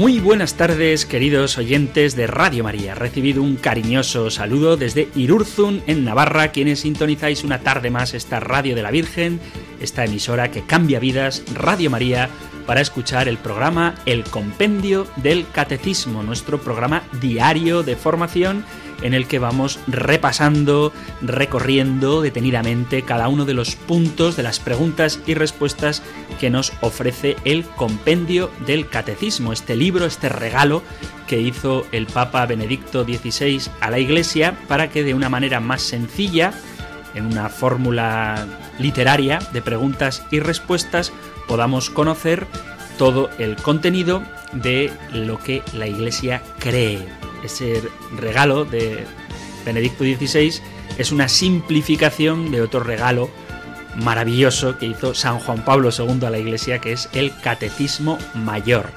Muy buenas tardes, queridos oyentes de Radio María. Recibido un cariñoso saludo desde Irurzun, en Navarra, quienes sintonizáis una tarde más esta Radio de la Virgen, esta emisora que cambia vidas, Radio María, para escuchar el programa El Compendio del Catecismo, nuestro programa diario de formación en el que vamos repasando, recorriendo detenidamente cada uno de los puntos de las preguntas y respuestas que nos ofrece el compendio del catecismo, este libro, este regalo que hizo el Papa Benedicto XVI a la Iglesia para que de una manera más sencilla, en una fórmula literaria de preguntas y respuestas, podamos conocer todo el contenido de lo que la Iglesia cree ese regalo de Benedicto XVI es una simplificación de otro regalo maravilloso que hizo San Juan Pablo II a la Iglesia, que es el Catecismo Mayor.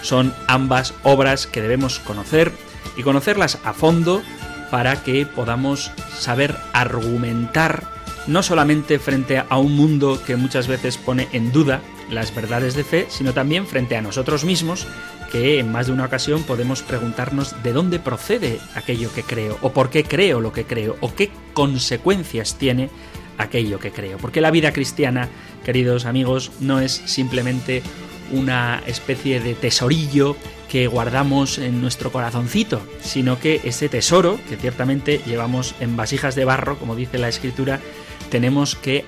Son ambas obras que debemos conocer y conocerlas a fondo para que podamos saber argumentar no solamente frente a un mundo que muchas veces pone en duda las verdades de fe, sino también frente a nosotros mismos que en más de una ocasión podemos preguntarnos de dónde procede aquello que creo, o por qué creo lo que creo, o qué consecuencias tiene aquello que creo. Porque la vida cristiana, queridos amigos, no es simplemente una especie de tesorillo que guardamos en nuestro corazoncito, sino que ese tesoro, que ciertamente llevamos en vasijas de barro, como dice la escritura, tenemos que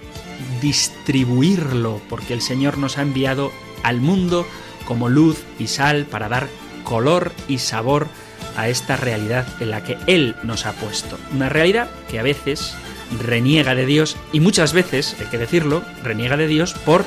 distribuirlo, porque el Señor nos ha enviado al mundo como luz y sal para dar color y sabor a esta realidad en la que Él nos ha puesto. Una realidad que a veces reniega de Dios y muchas veces, hay que decirlo, reniega de Dios por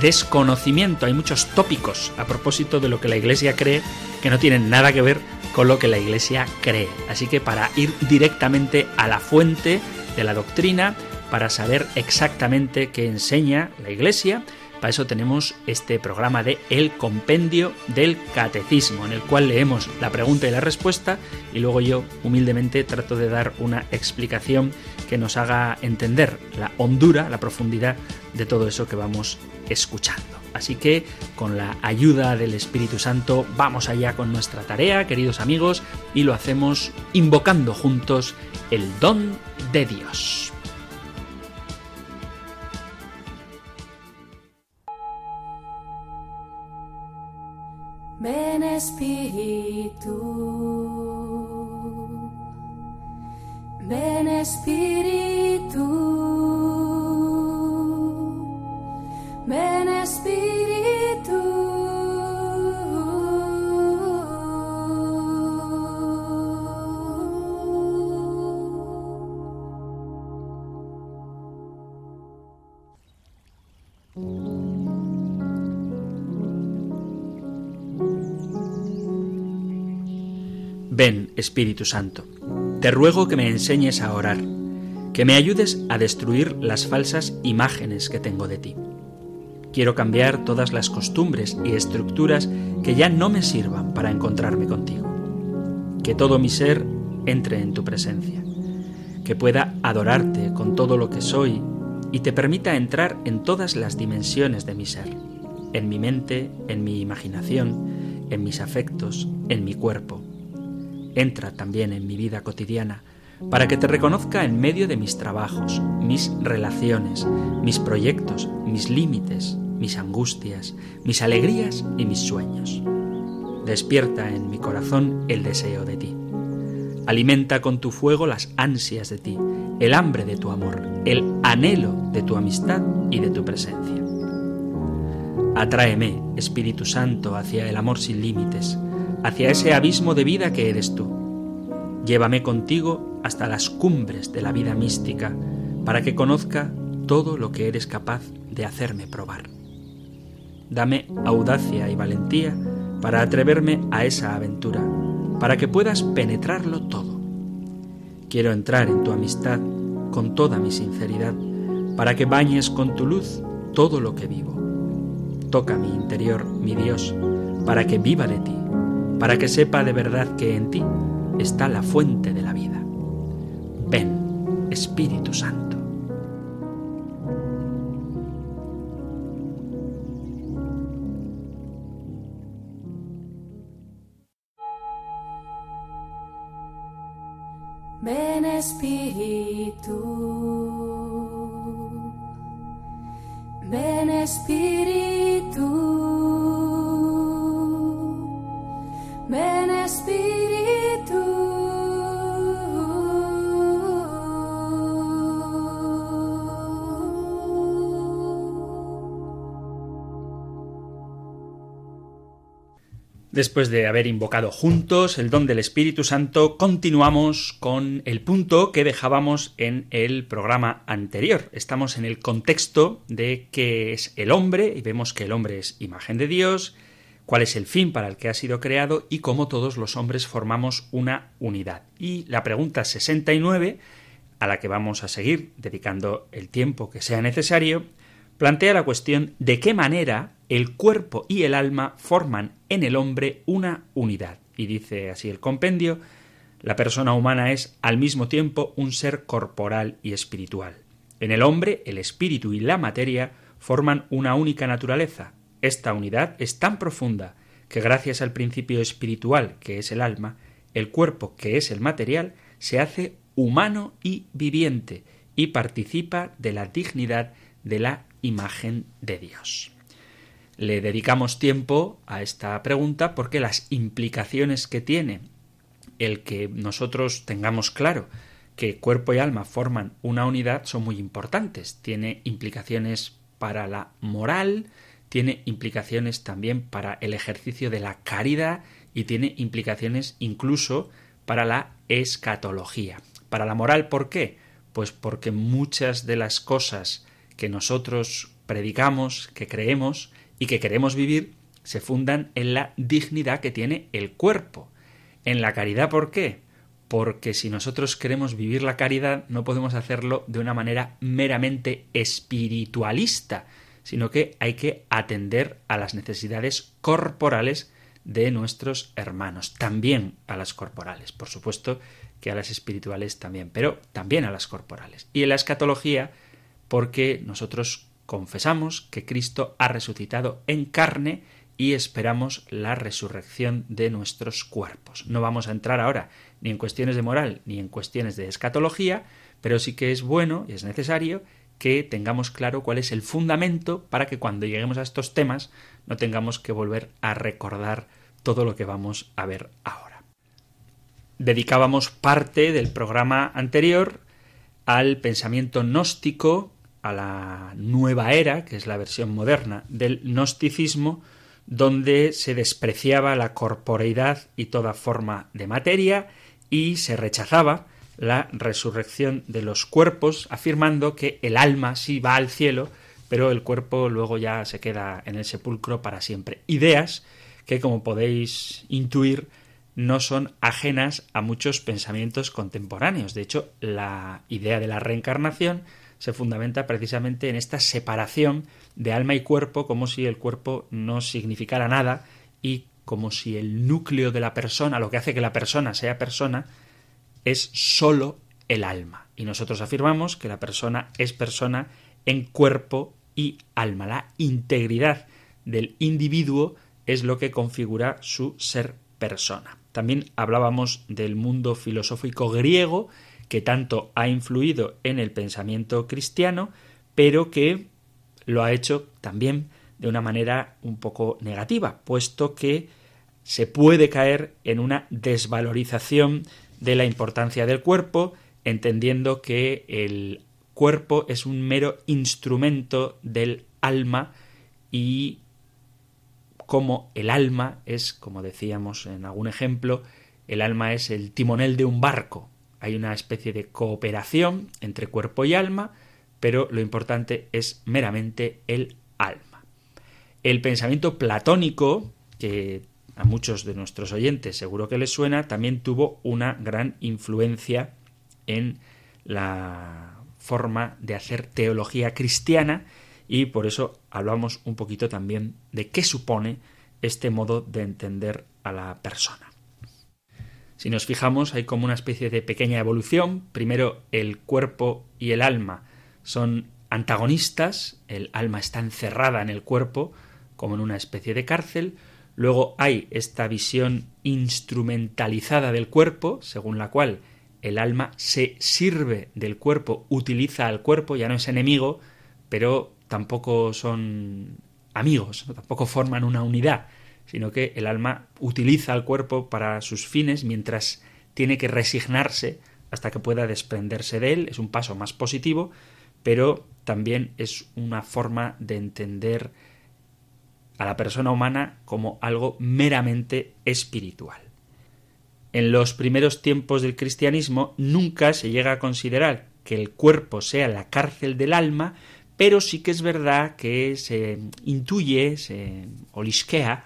desconocimiento. Hay muchos tópicos a propósito de lo que la Iglesia cree que no tienen nada que ver con lo que la Iglesia cree. Así que para ir directamente a la fuente de la doctrina, para saber exactamente qué enseña la Iglesia, para eso tenemos este programa de El Compendio del Catecismo, en el cual leemos la pregunta y la respuesta y luego yo humildemente trato de dar una explicación que nos haga entender la hondura, la profundidad de todo eso que vamos escuchando. Así que con la ayuda del Espíritu Santo vamos allá con nuestra tarea, queridos amigos, y lo hacemos invocando juntos el don de Dios. Ven Espíritu, ven Espíritu, Espíritu Santo, te ruego que me enseñes a orar, que me ayudes a destruir las falsas imágenes que tengo de ti. Quiero cambiar todas las costumbres y estructuras que ya no me sirvan para encontrarme contigo. Que todo mi ser entre en tu presencia, que pueda adorarte con todo lo que soy y te permita entrar en todas las dimensiones de mi ser, en mi mente, en mi imaginación, en mis afectos, en mi cuerpo entra también en mi vida cotidiana, para que te reconozca en medio de mis trabajos, mis relaciones, mis proyectos, mis límites, mis angustias, mis alegrías y mis sueños. Despierta en mi corazón el deseo de ti. Alimenta con tu fuego las ansias de ti, el hambre de tu amor, el anhelo de tu amistad y de tu presencia. Atráeme, Espíritu Santo, hacia el amor sin límites, hacia ese abismo de vida que eres tú. Llévame contigo hasta las cumbres de la vida mística, para que conozca todo lo que eres capaz de hacerme probar. Dame audacia y valentía para atreverme a esa aventura, para que puedas penetrarlo todo. Quiero entrar en tu amistad con toda mi sinceridad, para que bañes con tu luz todo lo que vivo. Toca mi interior, mi Dios, para que viva de ti, para que sepa de verdad que en ti está la fuente de la vida. Ven, Espíritu Santo. Después de haber invocado juntos el don del Espíritu Santo, continuamos con el punto que dejábamos en el programa anterior. Estamos en el contexto de qué es el hombre y vemos que el hombre es imagen de Dios, cuál es el fin para el que ha sido creado y cómo todos los hombres formamos una unidad. Y la pregunta 69, a la que vamos a seguir dedicando el tiempo que sea necesario, plantea la cuestión de qué manera el cuerpo y el alma forman en el hombre una unidad. Y dice así el compendio, la persona humana es al mismo tiempo un ser corporal y espiritual. En el hombre, el espíritu y la materia forman una única naturaleza. Esta unidad es tan profunda que gracias al principio espiritual, que es el alma, el cuerpo, que es el material, se hace humano y viviente y participa de la dignidad de la imagen de Dios. Le dedicamos tiempo a esta pregunta porque las implicaciones que tiene el que nosotros tengamos claro que cuerpo y alma forman una unidad son muy importantes. Tiene implicaciones para la moral, tiene implicaciones también para el ejercicio de la caridad y tiene implicaciones incluso para la escatología. Para la moral, ¿por qué? Pues porque muchas de las cosas que nosotros predicamos, que creemos y que queremos vivir, se fundan en la dignidad que tiene el cuerpo. En la caridad, ¿por qué? Porque si nosotros queremos vivir la caridad, no podemos hacerlo de una manera meramente espiritualista, sino que hay que atender a las necesidades corporales de nuestros hermanos, también a las corporales, por supuesto que a las espirituales también, pero también a las corporales. Y en la escatología, porque nosotros confesamos que Cristo ha resucitado en carne y esperamos la resurrección de nuestros cuerpos. No vamos a entrar ahora ni en cuestiones de moral ni en cuestiones de escatología, pero sí que es bueno y es necesario que tengamos claro cuál es el fundamento para que cuando lleguemos a estos temas no tengamos que volver a recordar todo lo que vamos a ver ahora. Dedicábamos parte del programa anterior al pensamiento gnóstico a la nueva era, que es la versión moderna del gnosticismo, donde se despreciaba la corporeidad y toda forma de materia y se rechazaba la resurrección de los cuerpos, afirmando que el alma sí va al cielo, pero el cuerpo luego ya se queda en el sepulcro para siempre. Ideas que, como podéis intuir, no son ajenas a muchos pensamientos contemporáneos. De hecho, la idea de la reencarnación se fundamenta precisamente en esta separación de alma y cuerpo, como si el cuerpo no significara nada y como si el núcleo de la persona, lo que hace que la persona sea persona, es sólo el alma. Y nosotros afirmamos que la persona es persona en cuerpo y alma. La integridad del individuo es lo que configura su ser persona. También hablábamos del mundo filosófico griego, que tanto ha influido en el pensamiento cristiano, pero que lo ha hecho también de una manera un poco negativa, puesto que se puede caer en una desvalorización de la importancia del cuerpo, entendiendo que el cuerpo es un mero instrumento del alma y como el alma es, como decíamos en algún ejemplo, el alma es el timonel de un barco, hay una especie de cooperación entre cuerpo y alma, pero lo importante es meramente el alma. El pensamiento platónico, que a muchos de nuestros oyentes seguro que les suena, también tuvo una gran influencia en la forma de hacer teología cristiana y por eso hablamos un poquito también de qué supone este modo de entender a la persona. Si nos fijamos, hay como una especie de pequeña evolución. Primero, el cuerpo y el alma son antagonistas, el alma está encerrada en el cuerpo, como en una especie de cárcel. Luego hay esta visión instrumentalizada del cuerpo, según la cual el alma se sirve del cuerpo, utiliza al cuerpo, ya no es enemigo, pero tampoco son amigos, tampoco forman una unidad, sino que el alma utiliza al cuerpo para sus fines mientras tiene que resignarse hasta que pueda desprenderse de él. Es un paso más positivo, pero también es una forma de entender a la persona humana como algo meramente espiritual. En los primeros tiempos del cristianismo nunca se llega a considerar que el cuerpo sea la cárcel del alma, pero sí que es verdad que se intuye, se olisquea,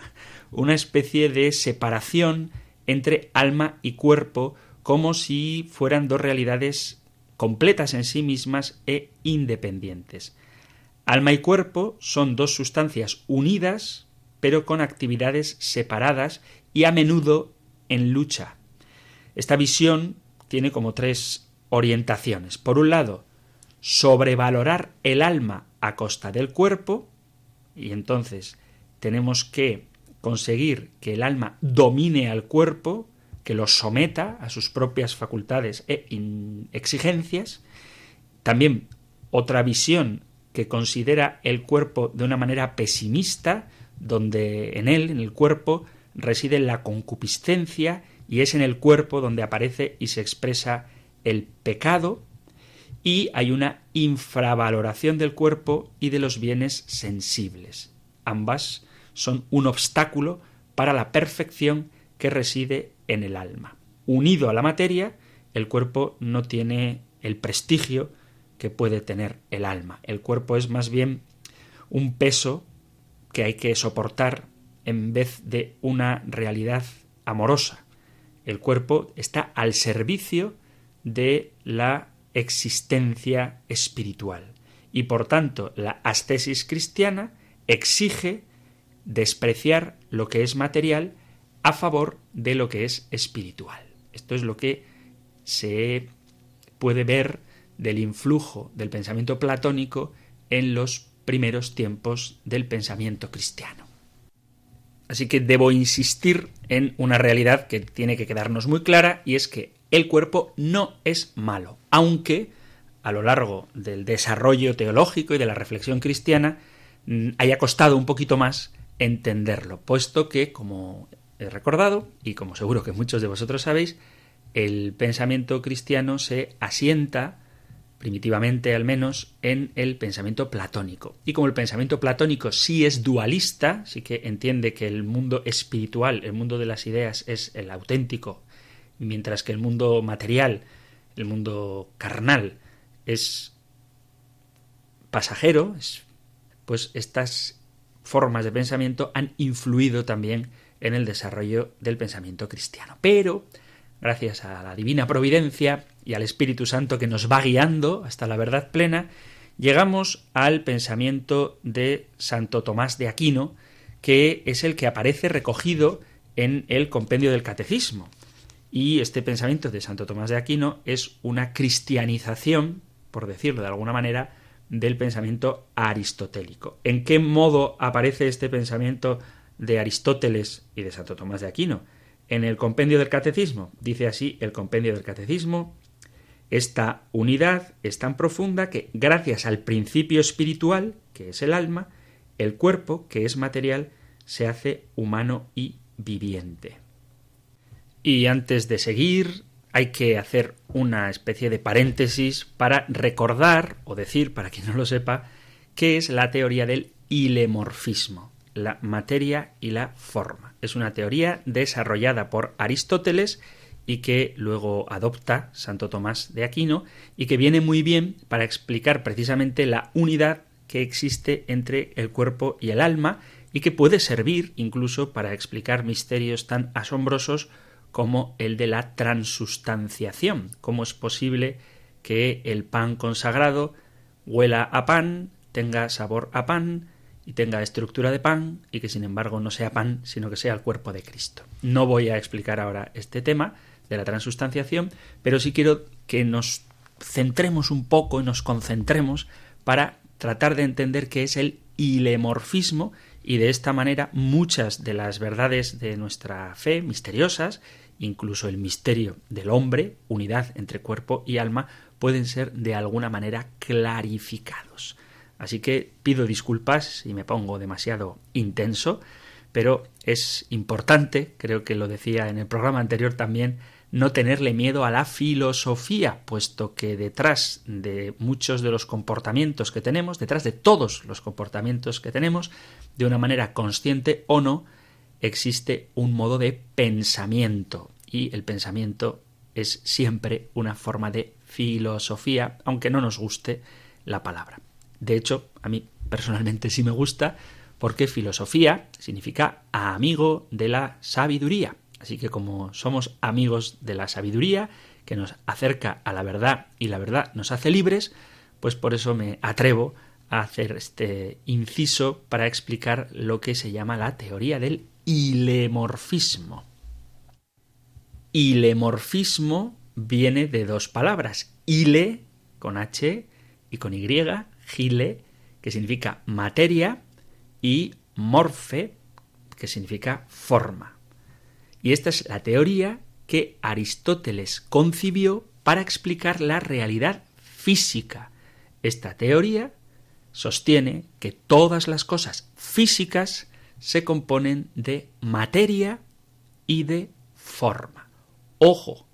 una especie de separación entre alma y cuerpo como si fueran dos realidades completas en sí mismas e independientes. Alma y cuerpo son dos sustancias unidas, pero con actividades separadas y a menudo en lucha. Esta visión tiene como tres orientaciones. Por un lado, sobrevalorar el alma a costa del cuerpo, y entonces tenemos que conseguir que el alma domine al cuerpo, que lo someta a sus propias facultades e exigencias. También otra visión que considera el cuerpo de una manera pesimista, donde en él, en el cuerpo, reside la concupiscencia y es en el cuerpo donde aparece y se expresa el pecado, y hay una infravaloración del cuerpo y de los bienes sensibles. Ambas son un obstáculo para la perfección que reside en el alma. Unido a la materia, el cuerpo no tiene el prestigio que puede tener el alma. El cuerpo es más bien un peso que hay que soportar en vez de una realidad amorosa. El cuerpo está al servicio de la existencia espiritual. Y por tanto, la ascesis cristiana exige despreciar lo que es material a favor de lo que es espiritual. Esto es lo que se puede ver del influjo del pensamiento platónico en los primeros tiempos del pensamiento cristiano. Así que debo insistir en una realidad que tiene que quedarnos muy clara y es que el cuerpo no es malo, aunque a lo largo del desarrollo teológico y de la reflexión cristiana mm, haya costado un poquito más entenderlo, puesto que, como he recordado, y como seguro que muchos de vosotros sabéis, el pensamiento cristiano se asienta primitivamente al menos, en el pensamiento platónico. Y como el pensamiento platónico sí es dualista, sí que entiende que el mundo espiritual, el mundo de las ideas, es el auténtico, mientras que el mundo material, el mundo carnal, es pasajero, pues estas formas de pensamiento han influido también en el desarrollo del pensamiento cristiano. Pero gracias a la divina providencia y al Espíritu Santo que nos va guiando hasta la verdad plena, llegamos al pensamiento de Santo Tomás de Aquino, que es el que aparece recogido en el compendio del Catecismo. Y este pensamiento de Santo Tomás de Aquino es una cristianización, por decirlo de alguna manera, del pensamiento aristotélico. ¿En qué modo aparece este pensamiento de Aristóteles y de Santo Tomás de Aquino? En el compendio del catecismo, dice así el compendio del catecismo, esta unidad es tan profunda que gracias al principio espiritual, que es el alma, el cuerpo, que es material, se hace humano y viviente. Y antes de seguir, hay que hacer una especie de paréntesis para recordar, o decir, para quien no lo sepa, qué es la teoría del ilemorfismo, la materia y la forma. Es una teoría desarrollada por Aristóteles y que luego adopta Santo Tomás de Aquino y que viene muy bien para explicar precisamente la unidad que existe entre el cuerpo y el alma y que puede servir incluso para explicar misterios tan asombrosos como el de la transustanciación, cómo es posible que el pan consagrado huela a pan, tenga sabor a pan y tenga estructura de pan y que sin embargo no sea pan, sino que sea el cuerpo de Cristo. No voy a explicar ahora este tema de la transustanciación, pero sí quiero que nos centremos un poco y nos concentremos para tratar de entender qué es el ilemorfismo y de esta manera muchas de las verdades de nuestra fe misteriosas, incluso el misterio del hombre, unidad entre cuerpo y alma, pueden ser de alguna manera clarificados. Así que pido disculpas si me pongo demasiado intenso, pero es importante, creo que lo decía en el programa anterior también, no tenerle miedo a la filosofía, puesto que detrás de muchos de los comportamientos que tenemos, detrás de todos los comportamientos que tenemos, de una manera consciente o no, existe un modo de pensamiento. Y el pensamiento es siempre una forma de filosofía, aunque no nos guste la palabra. De hecho, a mí personalmente sí me gusta, porque filosofía significa amigo de la sabiduría. Así que como somos amigos de la sabiduría, que nos acerca a la verdad y la verdad nos hace libres, pues por eso me atrevo a hacer este inciso para explicar lo que se llama la teoría del ilemorfismo. Ilemorfismo viene de dos palabras, ile con H y con Y, gile, que significa materia, y morfe, que significa forma. Y esta es la teoría que Aristóteles concibió para explicar la realidad física. Esta teoría sostiene que todas las cosas físicas se componen de materia y de forma. Ojo,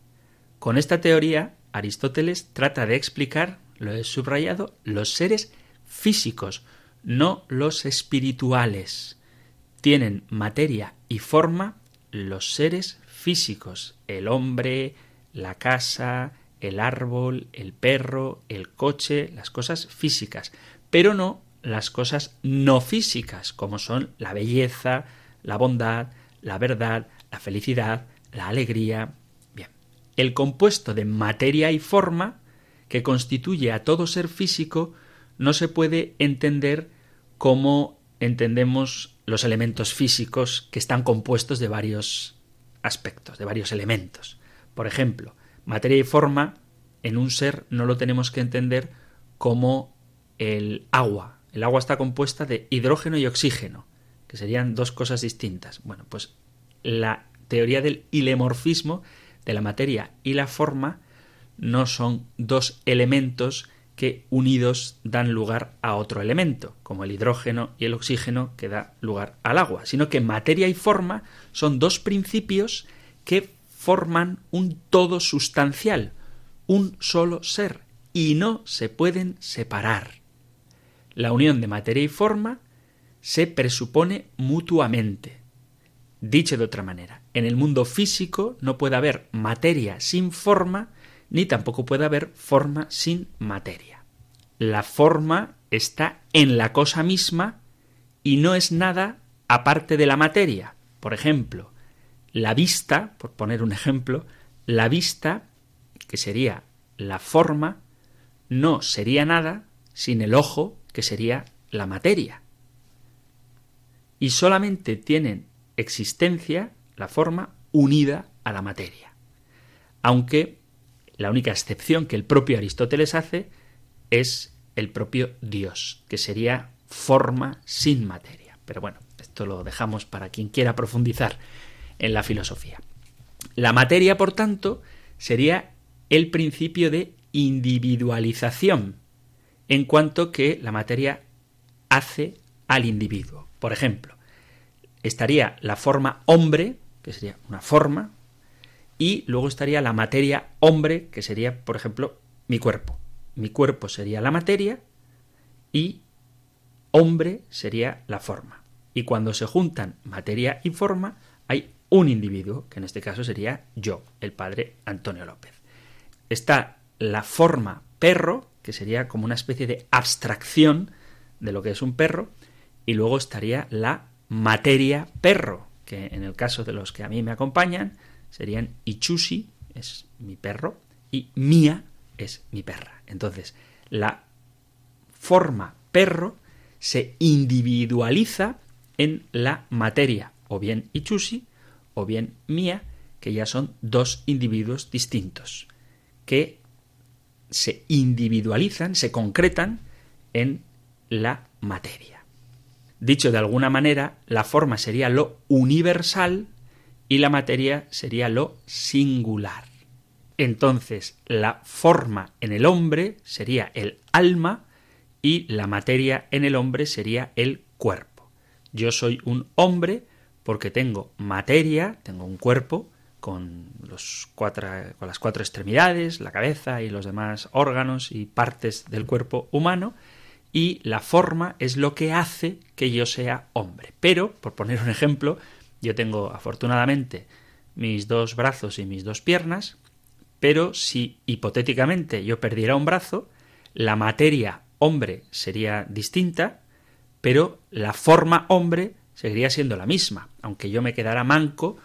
con esta teoría Aristóteles trata de explicar, lo he subrayado, los seres físicos, no los espirituales. Tienen materia y forma los seres físicos, el hombre, la casa, el árbol, el perro, el coche, las cosas físicas, pero no las cosas no físicas, como son la belleza, la bondad, la verdad, la felicidad, la alegría. Bien, el compuesto de materia y forma que constituye a todo ser físico no se puede entender como entendemos los elementos físicos que están compuestos de varios aspectos, de varios elementos. Por ejemplo, materia y forma en un ser no lo tenemos que entender como el agua. El agua está compuesta de hidrógeno y oxígeno, que serían dos cosas distintas. Bueno, pues la teoría del ilemorfismo de la materia y la forma no son dos elementos que unidos dan lugar a otro elemento, como el hidrógeno y el oxígeno que da lugar al agua, sino que materia y forma son dos principios que forman un todo sustancial, un solo ser, y no se pueden separar. La unión de materia y forma se presupone mutuamente. Dicho de otra manera, en el mundo físico no puede haber materia sin forma, ni tampoco puede haber forma sin materia. La forma está en la cosa misma y no es nada aparte de la materia. Por ejemplo, la vista, por poner un ejemplo, la vista, que sería la forma, no sería nada sin el ojo, que sería la materia. Y solamente tienen existencia la forma unida a la materia. Aunque la única excepción que el propio Aristóteles hace es el propio Dios, que sería forma sin materia. Pero bueno, esto lo dejamos para quien quiera profundizar en la filosofía. La materia, por tanto, sería el principio de individualización, en cuanto que la materia hace al individuo. Por ejemplo, estaría la forma hombre, que sería una forma, y luego estaría la materia hombre, que sería, por ejemplo, mi cuerpo. Mi cuerpo sería la materia y hombre sería la forma. Y cuando se juntan materia y forma, hay un individuo, que en este caso sería yo, el padre Antonio López. Está la forma perro, que sería como una especie de abstracción de lo que es un perro, y luego estaría la materia perro, que en el caso de los que a mí me acompañan, serían Ichusi, es mi perro, y Mía, es mi perra. Entonces, la forma perro se individualiza en la materia, o bien Ichusi, o bien mía, que ya son dos individuos distintos, que se individualizan, se concretan en la materia. Dicho de alguna manera, la forma sería lo universal y la materia sería lo singular. Entonces, la forma en el hombre sería el alma y la materia en el hombre sería el cuerpo. Yo soy un hombre porque tengo materia, tengo un cuerpo con, los cuatro, con las cuatro extremidades, la cabeza y los demás órganos y partes del cuerpo humano, y la forma es lo que hace que yo sea hombre. Pero, por poner un ejemplo, yo tengo afortunadamente mis dos brazos y mis dos piernas, pero si hipotéticamente yo perdiera un brazo, la materia hombre sería distinta, pero la forma hombre seguiría siendo la misma. Aunque yo me quedara manco,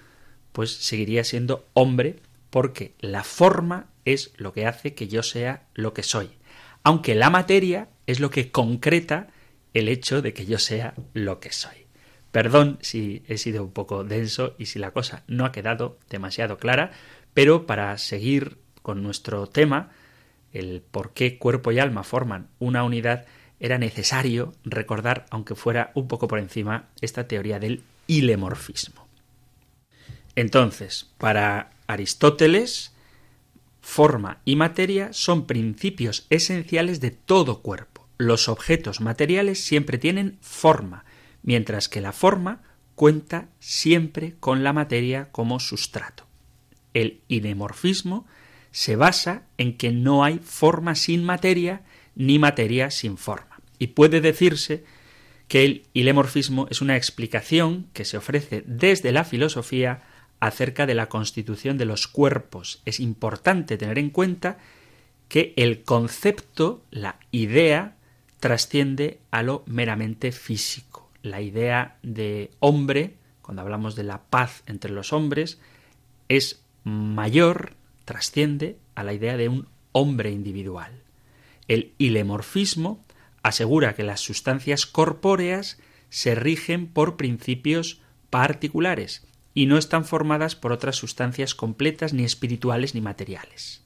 pues seguiría siendo hombre porque la forma es lo que hace que yo sea lo que soy. Aunque la materia es lo que concreta el hecho de que yo sea lo que soy. Perdón si he sido un poco denso y si la cosa no ha quedado demasiado clara, pero para seguir con nuestro tema, el por qué cuerpo y alma forman una unidad, era necesario recordar, aunque fuera un poco por encima, esta teoría del ilemorfismo. Entonces, para Aristóteles, forma y materia son principios esenciales de todo cuerpo. Los objetos materiales siempre tienen forma, mientras que la forma cuenta siempre con la materia como sustrato. El inemorfismo se basa en que no hay forma sin materia ni materia sin forma. Y puede decirse que el ilemorfismo es una explicación que se ofrece desde la filosofía acerca de la constitución de los cuerpos. Es importante tener en cuenta que el concepto, la idea, trasciende a lo meramente físico. La idea de hombre, cuando hablamos de la paz entre los hombres, es mayor, trasciende a la idea de un hombre individual. El ilemorfismo asegura que las sustancias corpóreas se rigen por principios particulares y no están formadas por otras sustancias completas ni espirituales ni materiales.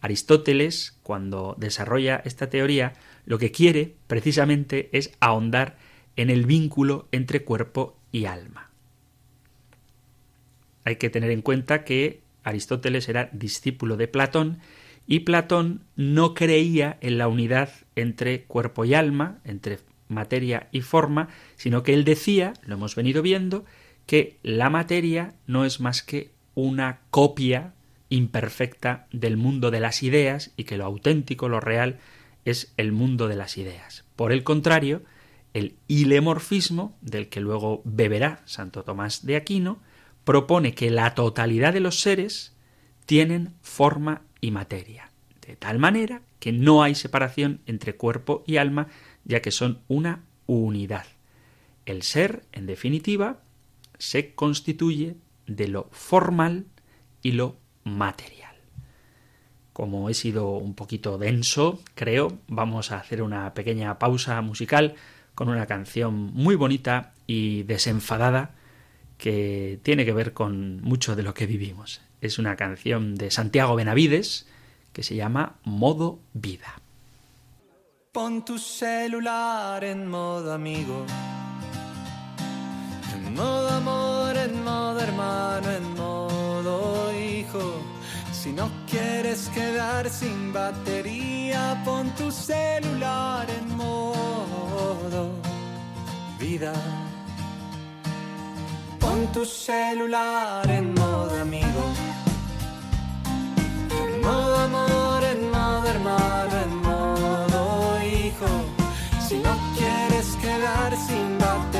Aristóteles, cuando desarrolla esta teoría, lo que quiere precisamente es ahondar en el vínculo entre cuerpo y alma. Hay que tener en cuenta que Aristóteles era discípulo de Platón y Platón no creía en la unidad entre cuerpo y alma, entre materia y forma, sino que él decía, lo hemos venido viendo, que la materia no es más que una copia imperfecta del mundo de las ideas y que lo auténtico, lo real, es el mundo de las ideas. Por el contrario, el ilemorfismo, del que luego beberá Santo Tomás de Aquino, propone que la totalidad de los seres tienen forma y materia, de tal manera que no hay separación entre cuerpo y alma, ya que son una unidad. El ser, en definitiva, se constituye de lo formal y lo material. Como he sido un poquito denso, creo, vamos a hacer una pequeña pausa musical con una canción muy bonita y desenfadada que tiene que ver con mucho de lo que vivimos. Es una canción de Santiago Benavides que se llama Modo Vida. Pon tu celular en modo amigo, en modo amor, Si no quieres quedar sin batería, pon tu celular en modo vida. Pon tu celular en modo amigo. En modo amor, en modo hermano, en modo hijo. Si no quieres quedar sin batería,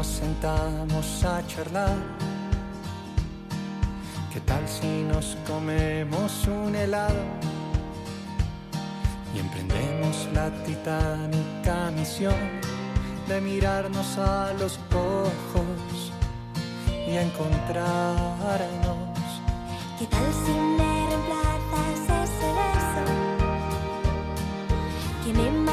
nos sentamos a charlar? ¿Qué tal si nos comemos un helado? y emprendemos la titánica misión de mirarnos a los ojos y encontrarnos. ¿Qué tal si me reemplazas ese beso que me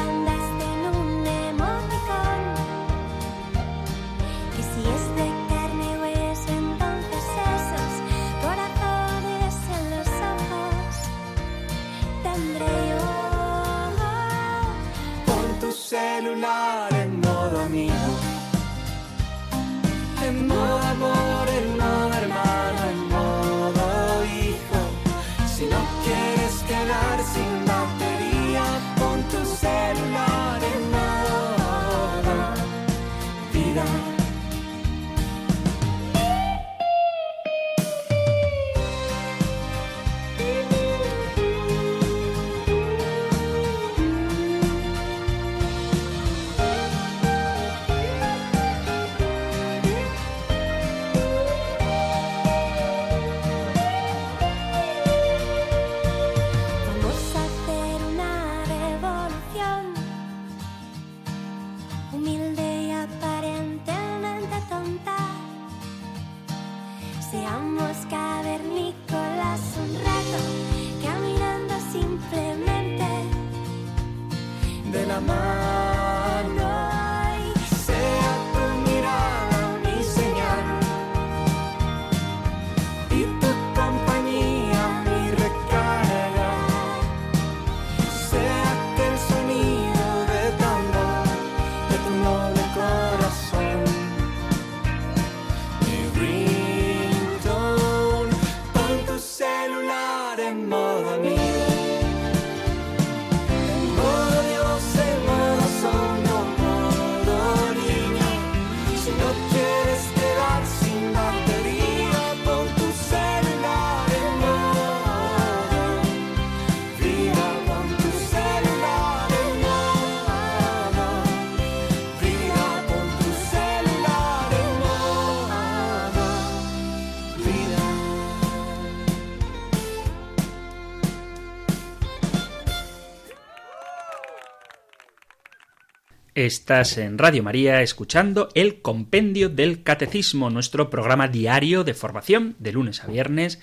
Estás en Radio María escuchando el Compendio del Catecismo, nuestro programa diario de formación de lunes a viernes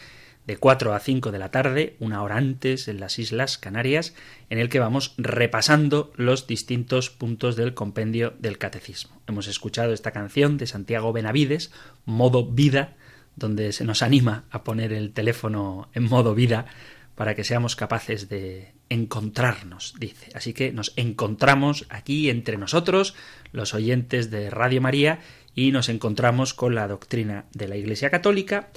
de 4 a 5 de la tarde, una hora antes en las Islas Canarias, en el que vamos repasando los distintos puntos del Compendio del Catecismo. Hemos escuchado esta canción de Santiago Benavides, Modo Vida, donde se nos anima a poner el teléfono en modo vida para que seamos capaces de encontrarnos, dice. Así que nos encontramos aquí entre nosotros, los oyentes de Radio María, y nos encontramos con la doctrina de la Iglesia Católica.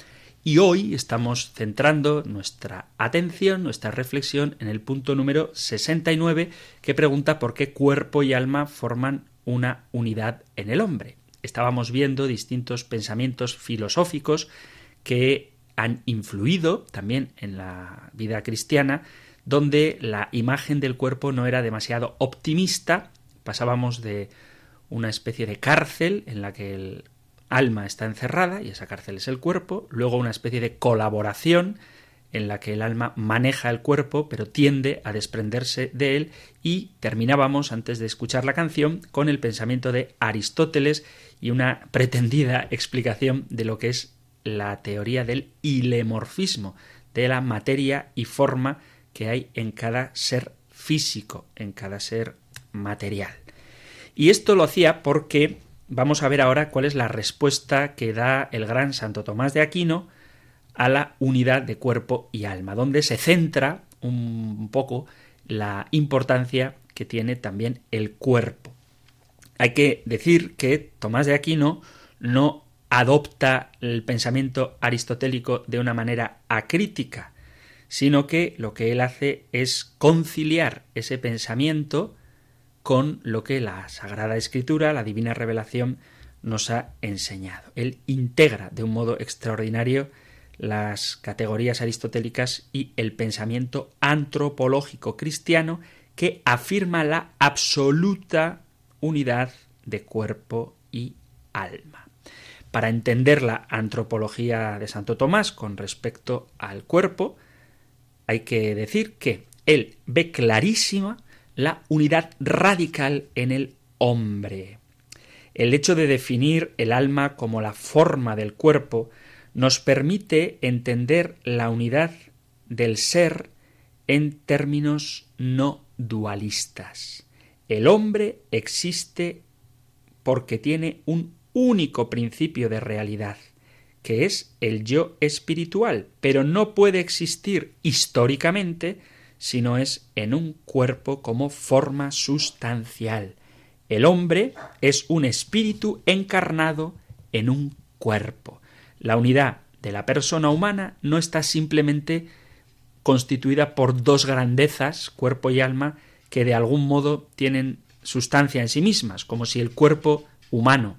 Y hoy estamos centrando nuestra atención, nuestra reflexión en el punto número 69, que pregunta por qué cuerpo y alma forman una unidad en el hombre. Estábamos viendo distintos pensamientos filosóficos que han influido también en la vida cristiana, donde la imagen del cuerpo no era demasiado optimista, pasábamos de una especie de cárcel en la que el alma está encerrada, y esa cárcel es el cuerpo, luego una especie de colaboración en la que el alma maneja el cuerpo, pero tiende a desprenderse de él, y terminábamos, antes de escuchar la canción, con el pensamiento de Aristóteles y una pretendida explicación de lo que es la teoría del ilemorfismo, de la materia y forma que hay en cada ser físico, en cada ser material. Y esto lo hacía porque vamos a ver ahora cuál es la respuesta que da el gran Santo Tomás de Aquino a la unidad de cuerpo y alma, donde se centra un poco la importancia que tiene también el cuerpo. Hay que decir que Tomás de Aquino no adopta el pensamiento aristotélico de una manera acrítica, sino que lo que él hace es conciliar ese pensamiento con lo que la Sagrada Escritura, la Divina Revelación, nos ha enseñado. Él integra de un modo extraordinario las categorías aristotélicas y el pensamiento antropológico cristiano que afirma la absoluta unidad de cuerpo y alma. Para entender la antropología de Santo Tomás con respecto al cuerpo, hay que decir que él ve clarísima la unidad radical en el hombre. el hecho de definir el alma como la forma del cuerpo nos permite entender la unidad del ser en términos no dualistas. El hombre existe porque tiene un único principio de realidad, que es el yo espiritual, pero no puede existir históricamente si no es en un cuerpo como forma sustancial. El hombre es un espíritu encarnado en un cuerpo. La unidad de la persona humana no está simplemente constituida por dos grandezas, cuerpo y alma, que de algún modo tienen sustancia en sí mismas, como si el cuerpo humano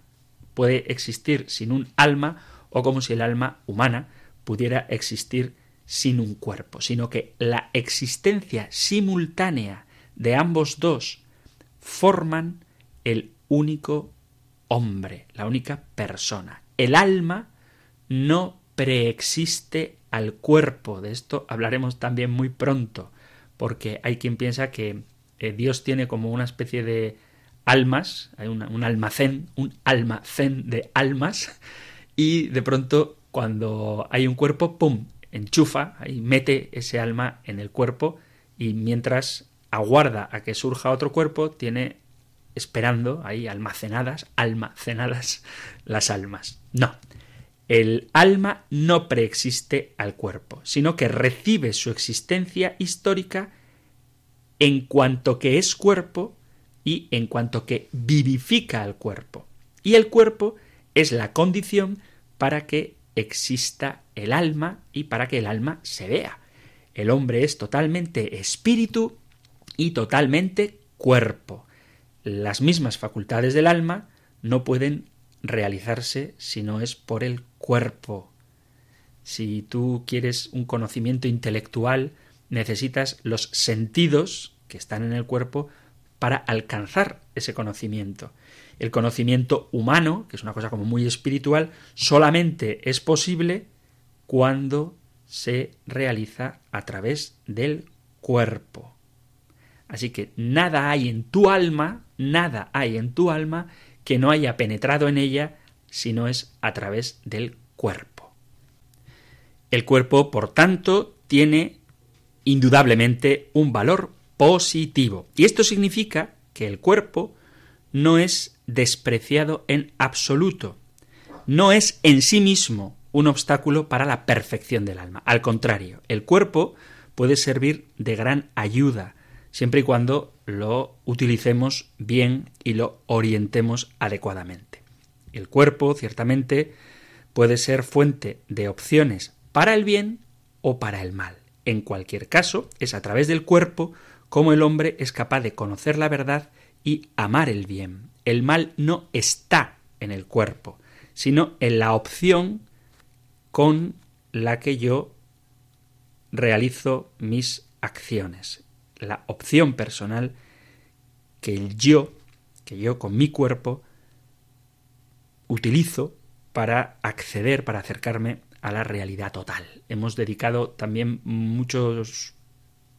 puede existir sin un alma o como si el alma humana pudiera existir sin un cuerpo, sino que la existencia simultánea de ambos dos forman el único hombre, la única persona. El alma no preexiste al cuerpo. De esto hablaremos también muy pronto, porque hay quien piensa que eh, Dios tiene como una especie de almas, hay un almacén, un almacén de almas, y de pronto cuando hay un cuerpo, ¡pum!, enchufa, y mete ese alma en el cuerpo, y mientras aguarda a que surja otro cuerpo, tiene esperando ahí almacenadas, almacenadas las almas. No, el alma no preexiste al cuerpo, sino que recibe su existencia histórica en cuanto que es cuerpo y en cuanto que vivifica al cuerpo. Y el cuerpo es la condición para que exista el alma y para que el alma se vea. El hombre es totalmente espíritu y totalmente cuerpo. Las mismas facultades del alma no pueden realizarse si no es por el cuerpo. Si tú quieres un conocimiento intelectual, necesitas los sentidos que están en el cuerpo para alcanzar ese conocimiento. El conocimiento humano, que es una cosa como muy espiritual, solamente es posible cuando se realiza a través del cuerpo. Así que nada hay en tu alma, nada hay en tu alma que no haya penetrado en ella si no es a través del cuerpo. El cuerpo, por tanto, tiene indudablemente un valor positivo. Y esto significa que el cuerpo no es despreciado en absoluto. No es en sí mismo un obstáculo para la perfección del alma. Al contrario, el cuerpo puede servir de gran ayuda, siempre y cuando lo utilicemos bien y lo orientemos adecuadamente. El cuerpo, ciertamente, puede ser fuente de opciones para el bien o para el mal. En cualquier caso, es a través del cuerpo como el hombre es capaz de conocer la verdad y amar el bien. El mal no está en el cuerpo, sino en la opción con la que yo realizo mis acciones. La opción personal que el yo, que yo con mi cuerpo, utilizo para acceder, para acercarme a la realidad total. Hemos dedicado también muchos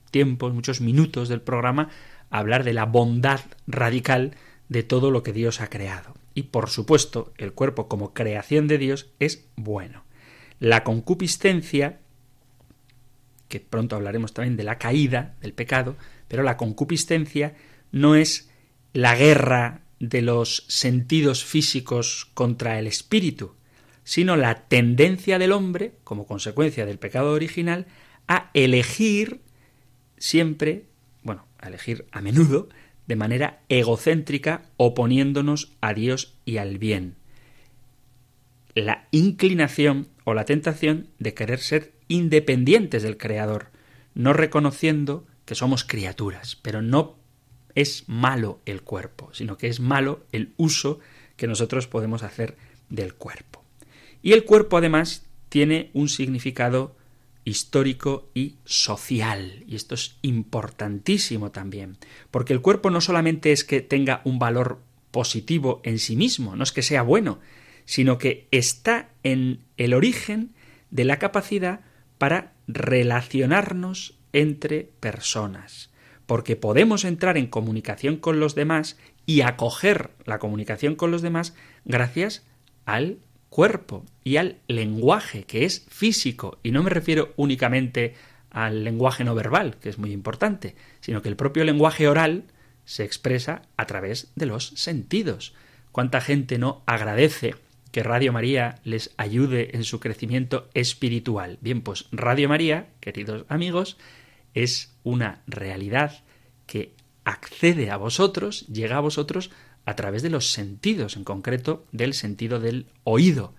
tiempos, muchos minutos del programa a hablar de la bondad radical de todo lo que Dios ha creado. Y por supuesto, el cuerpo como creación de Dios es bueno. La concupiscencia, que pronto hablaremos también de la caída, del pecado, pero la concupiscencia no es la guerra de los sentidos físicos contra el espíritu, sino la tendencia del hombre, como consecuencia del pecado original, a elegir siempre, bueno, a elegir a menudo, de manera egocéntrica, oponiéndonos a Dios y al bien. La inclinación o la tentación de querer ser independientes del Creador, no reconociendo que somos criaturas, pero no es malo el cuerpo, sino que es malo el uso que nosotros podemos hacer del cuerpo. Y el cuerpo además tiene un significado histórico y social. Y esto es importantísimo también, porque el cuerpo no solamente es que tenga un valor positivo en sí mismo, no es que sea bueno, sino que está en el origen de la capacidad para relacionarnos entre personas porque podemos entrar en comunicación con los demás y acoger la comunicación con los demás gracias al cuerpo y al lenguaje, que es físico. Y no me refiero únicamente al lenguaje no verbal, que es muy importante, sino que el propio lenguaje oral se expresa a través de los sentidos. ¿Cuánta gente no agradece que Radio María les ayude en su crecimiento espiritual? Bien, pues Radio María, queridos amigos, es una realidad que accede a vosotros, llega a vosotros a través de los sentidos, en concreto del sentido del oído.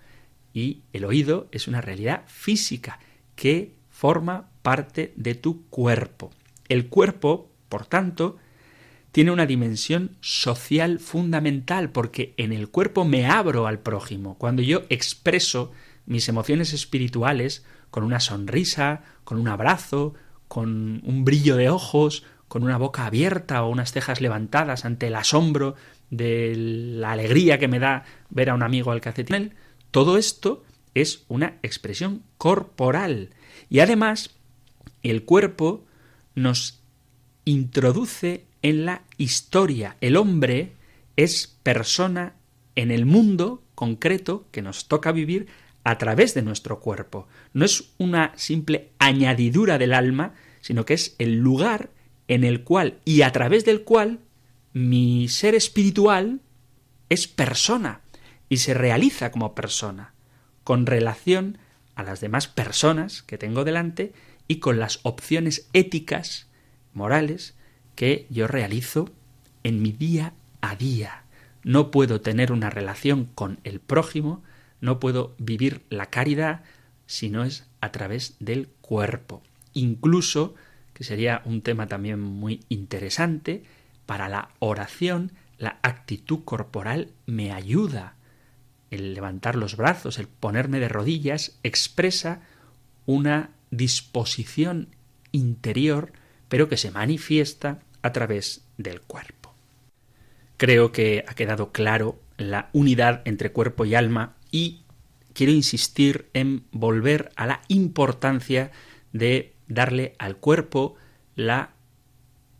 Y el oído es una realidad física que forma parte de tu cuerpo. El cuerpo, por tanto, tiene una dimensión social fundamental porque en el cuerpo me abro al prójimo. Cuando yo expreso mis emociones espirituales con una sonrisa, con un abrazo, con un brillo de ojos, con una boca abierta o unas cejas levantadas ante el asombro de la alegría que me da ver a un amigo al que todo esto es una expresión corporal. Y además, el cuerpo nos introduce en la historia. El hombre es persona en el mundo concreto que nos toca vivir a través de nuestro cuerpo. No es una simple añadidura del alma, sino que es el lugar en el cual y a través del cual mi ser espiritual es persona y se realiza como persona, con relación a las demás personas que tengo delante y con las opciones éticas, morales, que yo realizo en mi día a día. No puedo tener una relación con el prójimo, no puedo vivir la caridad si no es a través del cuerpo. Incluso, que sería un tema también muy interesante, para la oración, la actitud corporal me ayuda. El levantar los brazos, el ponerme de rodillas, expresa una disposición interior, pero que se manifiesta a través del cuerpo. Creo que ha quedado claro la unidad entre cuerpo y alma y quiero insistir en volver a la importancia de darle al cuerpo la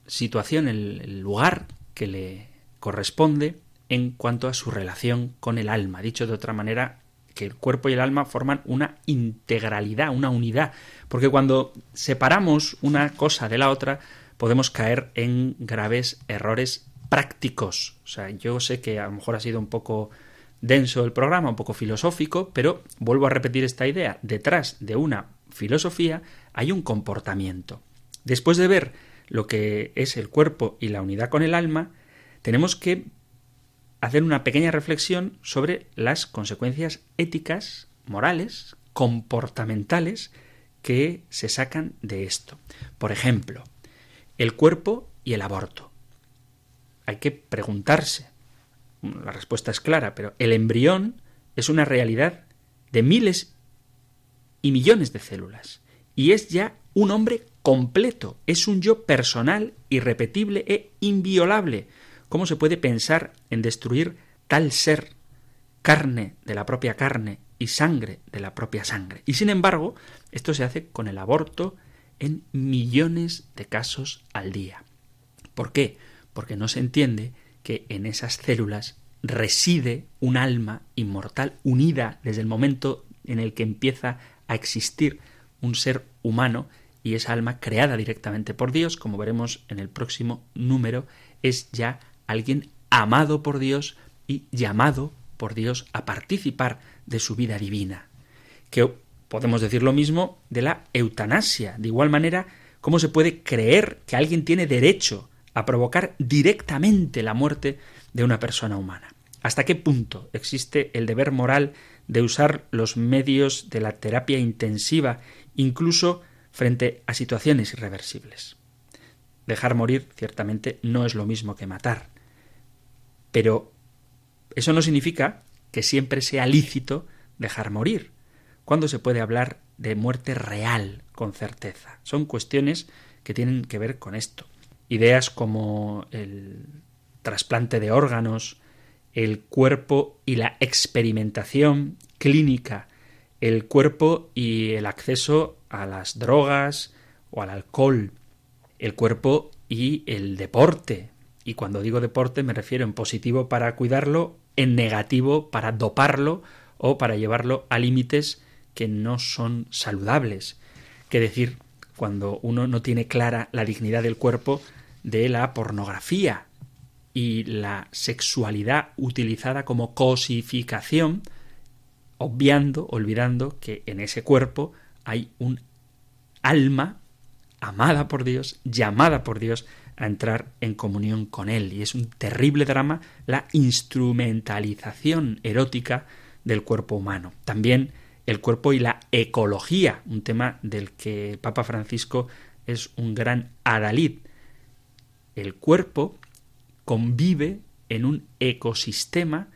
situación, el, lugar que le corresponde en cuanto a su relación con el alma. Dicho de otra manera, que el cuerpo y el alma forman una integralidad, una unidad, porque cuando separamos una cosa de la otra, podemos caer en graves errores prácticos. O sea, yo sé que a lo mejor ha sido un poco denso el programa, un poco filosófico, pero vuelvo a repetir esta idea. Detrás de una filosofía hay un comportamiento. Después de ver lo que es el cuerpo y la unidad con el alma, tenemos que hacer una pequeña reflexión sobre las consecuencias éticas, morales, comportamentales que se sacan de esto. Por ejemplo, el cuerpo y el aborto. Hay que preguntarse. La respuesta es clara, pero el embrión es una realidad de miles y millones de células y es ya un hombre completo, es un yo personal, irrepetible e inviolable. ¿Cómo se puede pensar en destruir tal ser, carne de la propia carne y sangre de la propia sangre? Y sin embargo, esto se hace con el aborto en millones de casos al día. ¿Por qué? Porque no se entiende que en esas células reside un alma inmortal unida desde el momento en el que empieza a existir un ser humano y esa alma creada directamente por Dios, como veremos en el próximo número, es ya alguien amado por Dios y llamado por Dios a participar de su vida divina. Que podemos decir lo mismo de la eutanasia. De igual manera, ¿cómo se puede creer que alguien tiene derecho a provocar directamente la muerte de una persona humana? ¿Hasta qué punto existe el deber moral de usar los medios de la terapia intensiva, incluso frente a situaciones irreversibles. Dejar morir ciertamente no es lo mismo que matar, pero eso no significa que siempre sea lícito dejar morir. ¿Cuándo se puede hablar de muerte real con certeza? Son cuestiones que tienen que ver con esto. Ideas como el trasplante de órganos, el cuerpo y la experimentación clínica, el cuerpo y el acceso a las drogas o al alcohol, el cuerpo y el deporte. Y cuando digo deporte me refiero en positivo para cuidarlo, en negativo para doparlo o para llevarlo a límites que no son saludables. Que decir, cuando uno no tiene clara la dignidad del cuerpo de la pornografía y la sexualidad utilizada como cosificación, obviando, olvidando que en ese cuerpo hay un alma amada por Dios, llamada por Dios a entrar en comunión con Él. Y es un terrible drama la instrumentalización erótica del cuerpo humano. También el cuerpo y la ecología, un tema del que Papa Francisco es un gran adalid. El cuerpo convive en un ecosistema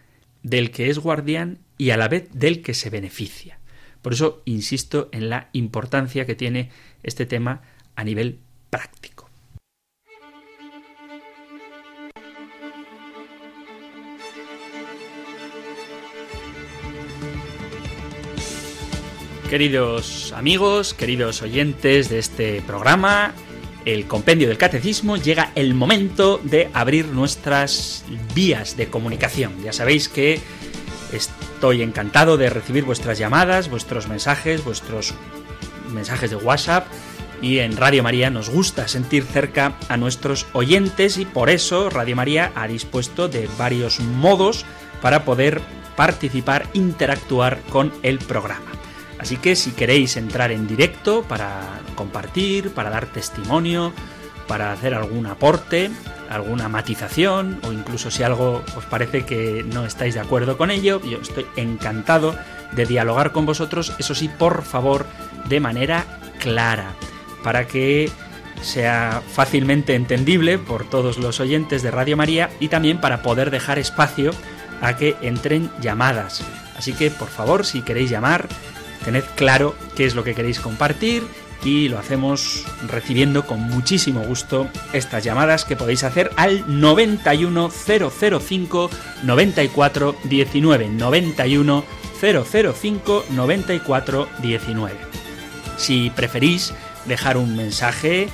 del que es guardián y a la vez del que se beneficia. Por eso insisto en la importancia que tiene este tema a nivel práctico. Queridos amigos, queridos oyentes de este programa, el compendio del catecismo, llega el momento de abrir nuestras vías de comunicación. Ya sabéis que estoy encantado de recibir vuestras llamadas, vuestros mensajes, vuestros mensajes de WhatsApp y en Radio María nos gusta sentir cerca a nuestros oyentes y por eso Radio María ha dispuesto de varios modos para poder participar, interactuar con el programa. Así que si queréis entrar en directo para compartir, para dar testimonio, para hacer algún aporte, alguna matización o incluso si algo os parece que no estáis de acuerdo con ello, yo estoy encantado de dialogar con vosotros, eso sí, por favor, de manera clara, para que sea fácilmente entendible por todos los oyentes de Radio María y también para poder dejar espacio a que entren llamadas. Así que, por favor, si queréis llamar, tened claro qué es lo que queréis compartir y lo hacemos recibiendo con muchísimo gusto estas llamadas que podéis hacer al 91005 94 19 91 005 94 19. Si preferís dejar un mensaje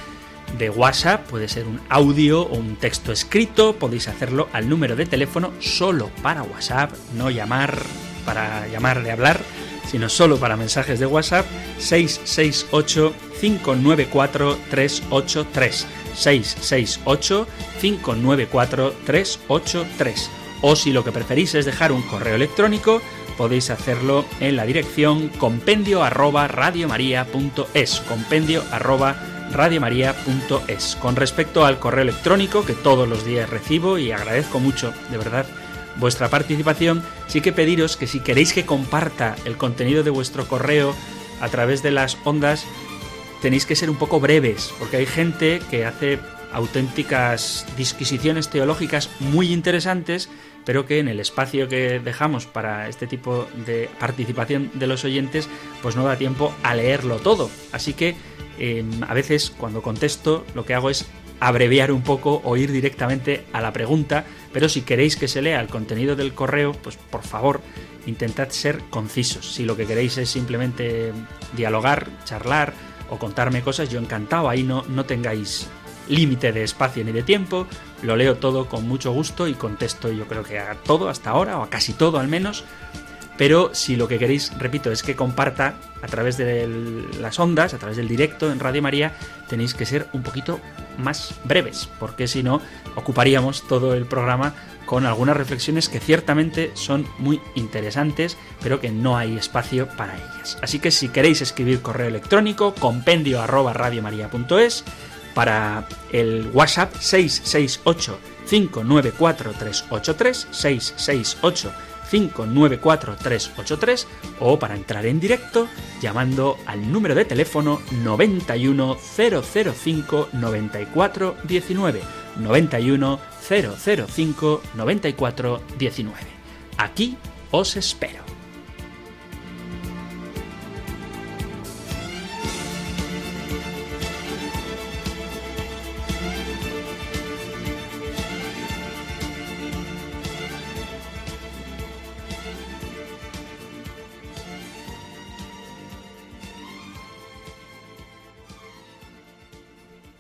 de WhatsApp, puede ser un audio o un texto escrito, podéis hacerlo al número de teléfono solo para WhatsApp, no llamar para llamar de hablar sino solo para mensajes de WhatsApp 668 594 383 668 594 383 o si lo que preferís es dejar un correo electrónico podéis hacerlo en la dirección compendio arroba radiomaria.es compendio arroba radiomaria.es con respecto al correo electrónico que todos los días recibo y agradezco mucho de verdad vuestra participación, sí que pediros que si queréis que comparta el contenido de vuestro correo a través de las ondas, tenéis que ser un poco breves, porque hay gente que hace auténticas disquisiciones teológicas muy interesantes, pero que en el espacio que dejamos para este tipo de participación de los oyentes, pues no da tiempo a leerlo todo. Así que em, a veces cuando contesto lo que hago es abreviar un poco o ir directamente a la pregunta, pero si queréis que se lea el contenido del correo, pues por favor intentad ser concisos. Si lo que queréis es simplemente dialogar, charlar o contarme cosas, yo encantado, ahí no, no tengáis límite de espacio ni de tiempo, lo leo todo con mucho gusto y contesto yo creo que a todo hasta ahora, o a casi todo al menos, pero si lo que queréis, repito, es que comparta a través de las ondas, a través del directo en Radio María, tenéis que ser un poquito más breves, porque si no, ocuparíamos todo el programa con algunas reflexiones que ciertamente son muy interesantes, pero que no hay espacio para ellas. Así que si queréis escribir correo electrónico, compendio arroba para el WhatsApp 668 594 383 668 594-383 o para entrar en directo llamando al número de teléfono 91 005 94 19 91 005 94 19. Aquí os espero.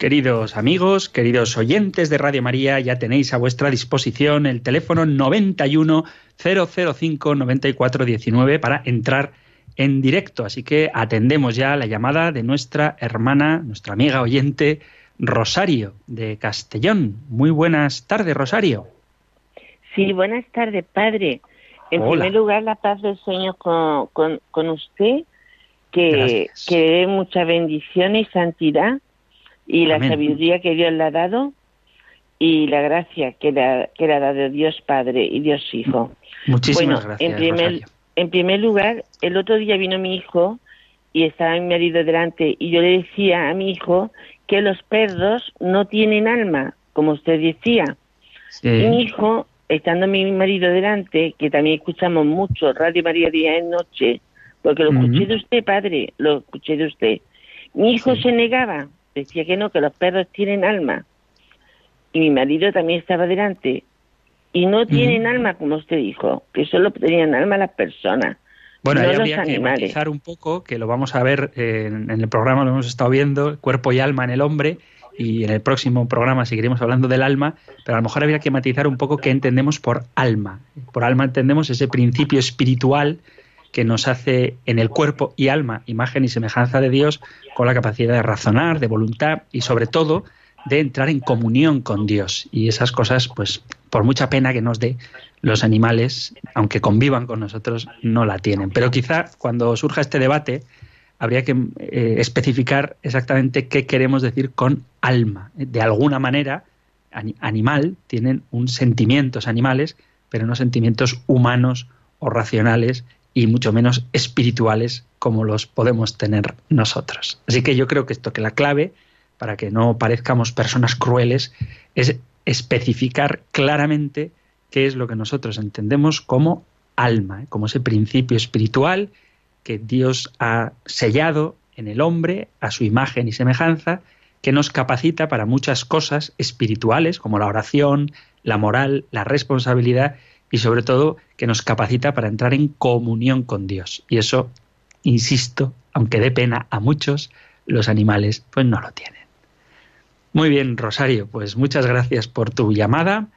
Queridos amigos, queridos oyentes de Radio María, ya tenéis a vuestra disposición el teléfono 91 005 94 19 para entrar en directo. Así que atendemos ya la llamada de nuestra hermana, nuestra amiga oyente, Rosario, de Castellón. Muy buenas tardes, Rosario. Sí, buenas tardes, padre. En Hola. primer lugar, la paz del Señor con, con, con usted, que, Gracias. que dé mucha bendición y santidad y la Amén. sabiduría que Dios le ha dado y la gracia que le ha, que le ha dado Dios Padre y Dios Hijo. Muchísimas bueno, gracias, en primer, Rosario. en primer lugar, el otro día vino mi hijo y estaba mi marido delante y yo le decía a mi hijo que los perros no tienen alma, como usted decía. Sí. Y mi hijo, estando mi marido delante, que también escuchamos mucho Radio María día y noche, porque lo escuché de usted, padre, lo escuché de usted. Mi hijo Sí. se negaba, decía que no, que los perros tienen alma. Y mi marido también estaba delante. Y no tienen alma, como usted dijo, que solo tenían alma las personas. Bueno, no ahí habría que matizar un poco, que lo vamos a ver eh, en, en el programa, lo hemos estado viendo, cuerpo y alma en el hombre, y en el próximo programa seguiremos hablando del alma, pero a lo mejor habría que matizar un poco qué entendemos por alma. Por alma entendemos ese principio espiritual que nos hace en el cuerpo y alma, imagen y semejanza de Dios, con la capacidad de razonar, de voluntad y sobre todo de entrar en comunión con Dios. Y esas cosas, pues, por mucha pena que nos dé, los animales, aunque convivan con nosotros, no la tienen. Pero quizá cuando surja este debate, habría que eh, especificar exactamente qué queremos decir con alma. De alguna manera, ani- animal, tienen un sentimientos animales, pero no sentimientos humanos o racionales y mucho menos espirituales como los podemos tener nosotros. Así que yo creo que esto que la clave para que no parezcamos personas crueles es especificar claramente qué es lo que nosotros entendemos como alma, ¿eh? como ese principio espiritual que Dios ha sellado en el hombre a su imagen y semejanza, que nos capacita para muchas cosas espirituales, como la oración, la moral, la responsabilidad y sobre todo que nos capacita para entrar en comunión con Dios. Y eso, insisto, aunque dé pena a muchos, los animales pues no lo tienen. Muy bien, Rosario, pues muchas gracias por tu llamada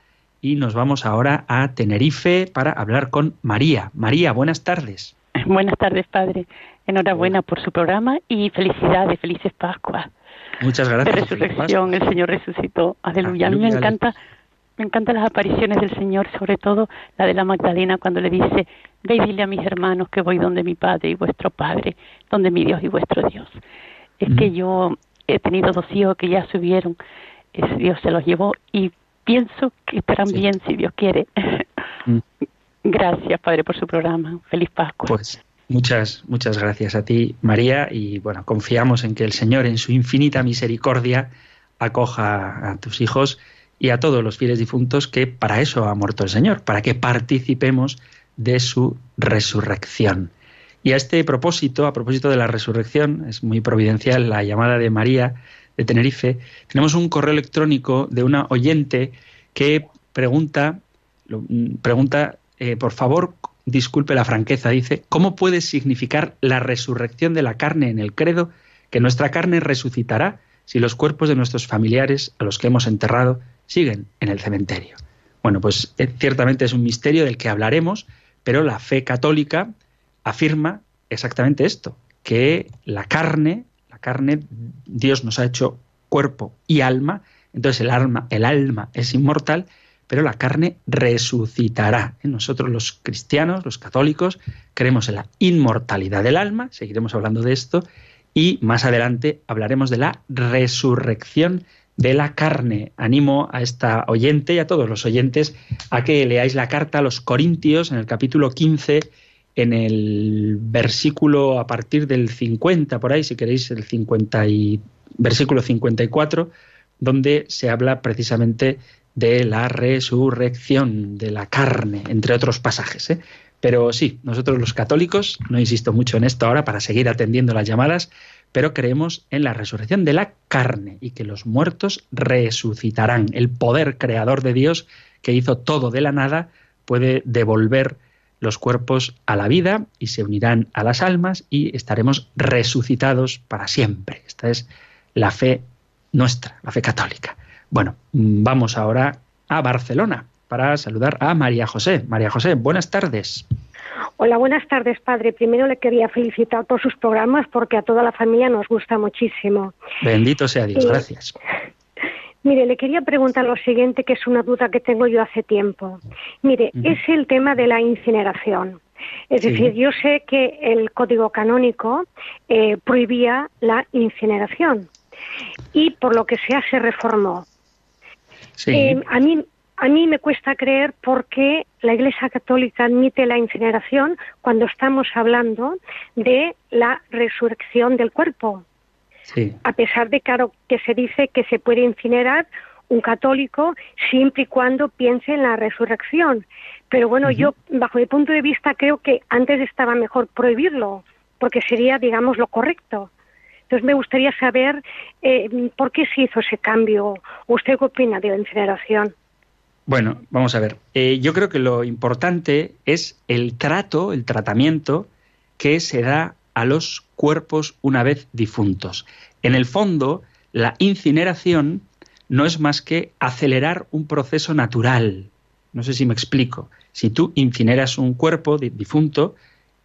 y nos vamos ahora a Tenerife para hablar con María. María, buenas tardes. Buenas tardes, padre. Enhorabuena por su programa y felicidades, felices Pascuas. Muchas De gracias. resurrección, el Señor resucitó. Aleluya. A mí me Aleluya. Me encantan las apariciones del Señor, sobre todo la de la Magdalena cuando le dice, ve y dile a mis hermanos que voy donde mi Padre y vuestro Padre, donde mi Dios y vuestro Dios. Es Mm. que yo he tenido dos hijos que ya subieron, Dios se los llevó y pienso que estarán Sí. bien si Dios quiere. Mm. Gracias, Padre, por su programa. Feliz Pascua. Pues muchas, muchas gracias a ti, María, y bueno, confiamos en que el Señor, en su infinita misericordia, acoja a tus hijos y a todos los fieles difuntos que para eso ha muerto el Señor, para que participemos de su resurrección. Y a este propósito, a propósito de la resurrección, es muy providencial la llamada de María de Tenerife, tenemos un correo electrónico de una oyente que pregunta, mm, pregunta, eh, por favor, disculpe la franqueza, dice, ¿cómo puede significar la resurrección de la carne en el credo que nuestra carne resucitará si los cuerpos de nuestros familiares a los que hemos enterrado siguen en el cementerio? Bueno, pues eh, ciertamente es un misterio del que hablaremos, pero la fe católica afirma exactamente esto, que la carne, la carne, Dios nos ha hecho cuerpo y alma, entonces el alma, el alma es inmortal, pero la carne resucitará. Nosotros los cristianos, los católicos, creemos en la inmortalidad del alma, seguiremos hablando de esto, y más adelante hablaremos de la resurrección de la carne. Animo a esta oyente y a todos los oyentes a que leáis la carta a los Corintios en el capítulo 15, en el versículo a partir del 50, por ahí, si queréis, el 50 y, versículo 54, donde se habla precisamente de la resurrección de la carne, entre otros pasajes. ¿eh? Pero sí, nosotros los católicos, no insisto mucho en esto ahora para seguir atendiendo las llamadas, pero creemos en la resurrección de la carne y que los muertos resucitarán. El poder creador de Dios que hizo todo de la nada puede devolver los cuerpos a la vida y se unirán a las almas y estaremos resucitados para siempre. Esta es la fe nuestra, la fe católica. Bueno, vamos ahora a Barcelona para saludar a María José. María José, buenas tardes. Hola, buenas tardes, padre. Primero le quería felicitar por sus programas porque a toda la familia nos gusta muchísimo. Bendito sea Dios, Eh, gracias. Mire, le quería preguntar lo siguiente, que es una duda que tengo yo hace tiempo. Mire, es el tema de la incineración. Es Sí. decir, yo sé que el código canónico eh, prohibía la incineración y por lo que sea se reformó. Sí, Eh, a mí a mí me cuesta creer porque la Iglesia Católica admite la incineración cuando estamos hablando de la resurrección del cuerpo, sí. a pesar de claro que se dice que se puede incinerar un católico siempre y cuando piense en la resurrección. Pero bueno, yo bajo mi punto de vista creo que antes estaba mejor prohibirlo, porque sería, digamos, lo correcto. Entonces me gustaría saber eh, por qué se hizo ese cambio. ¿Usted qué opina de la incineración? Bueno, vamos a ver. Eh, yo creo que lo importante es el trato, el tratamiento que se da a los cuerpos una vez difuntos. En el fondo, la incineración no es más que acelerar un proceso natural. No sé si me explico. Si tú incineras un cuerpo di- difunto,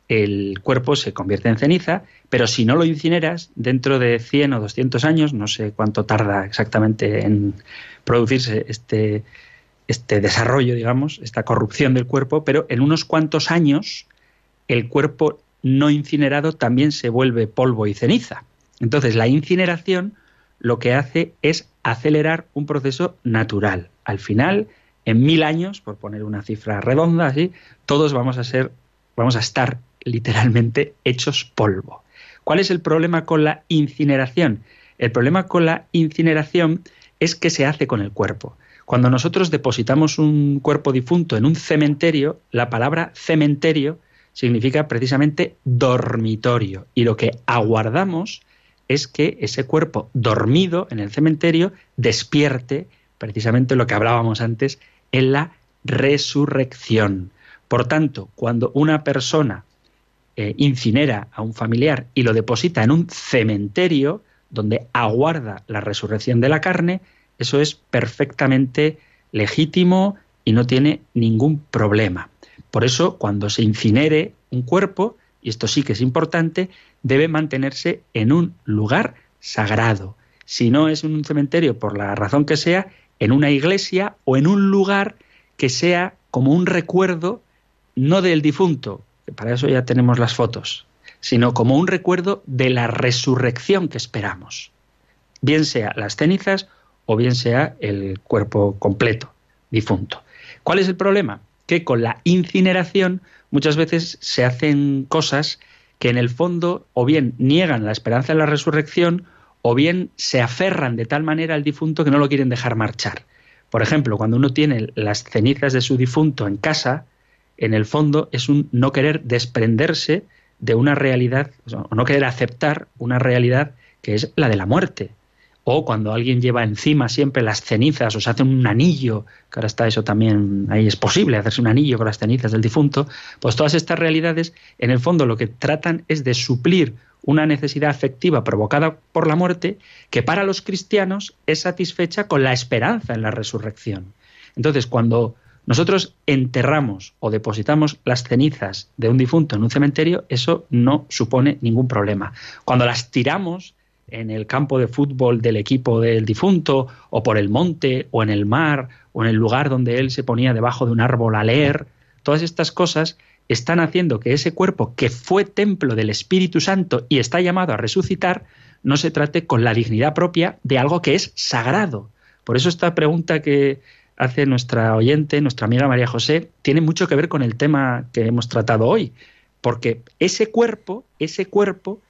el cuerpo se convierte en ceniza, pero si no lo incineras, dentro de 100 o 200 años, no sé cuánto tarda exactamente en producirse este, este desarrollo, digamos, esta corrupción del cuerpo, pero en unos cuantos años el cuerpo no incinerado también se vuelve polvo y ceniza. Entonces la incineración lo que hace es acelerar un proceso natural. Al final, en mil años, por poner una cifra redonda así, todos vamos a ser, vamos a estar literalmente hechos polvo. ¿Cuál es el problema con la incineración? El problema con la incineración es que se hace con el cuerpo. Cuando nosotros depositamos un cuerpo difunto en un cementerio, la palabra cementerio significa precisamente dormitorio. Y lo que aguardamos es que ese cuerpo dormido en el cementerio despierte precisamente lo que hablábamos antes en la resurrección. Por tanto, cuando una persona eh, incinera a un familiar y lo deposita en un cementerio donde aguarda la resurrección de la carne, eso es perfectamente legítimo y no tiene ningún problema. Por eso, cuando se incinere un cuerpo, y esto sí que es importante, debe mantenerse en un lugar sagrado. Si no es en un cementerio, por la razón que sea, en una iglesia o en un lugar que sea como un recuerdo, no del difunto, que para eso ya tenemos las fotos, sino como un recuerdo de la resurrección que esperamos. Bien sea las cenizas o bien sea el cuerpo completo, difunto. ¿Cuál es el problema? Que con la incineración muchas veces se hacen cosas que en el fondo o bien niegan la esperanza de la resurrección o bien se aferran de tal manera al difunto que no lo quieren dejar marchar. Por ejemplo, cuando uno tiene las cenizas de su difunto en casa, en el fondo es un no querer desprenderse de una realidad, o no querer aceptar una realidad que es la de la muerte. O cuando alguien lleva encima siempre las cenizas o se hace un anillo, que ahora está eso también, ahí es posible hacerse un anillo con las cenizas del difunto, pues todas estas realidades en el fondo lo que tratan es de suplir una necesidad afectiva provocada por la muerte que para los cristianos es satisfecha con la esperanza en la resurrección. Entonces, cuando nosotros enterramos o depositamos las cenizas de un difunto en un cementerio, eso no supone ningún problema. Cuando las tiramos en el campo de fútbol del equipo del difunto, o por el monte, o en el mar, o en el lugar donde él se ponía debajo de un árbol a leer, todas estas cosas están haciendo que ese cuerpo que fue templo del Espíritu Santo y está llamado a resucitar, no se trate con la dignidad propia de algo que es sagrado. Por eso esta pregunta que hace nuestra oyente, nuestra amiga María José, tiene mucho que ver con el tema que hemos tratado hoy, porque ese cuerpo, ese cuerpo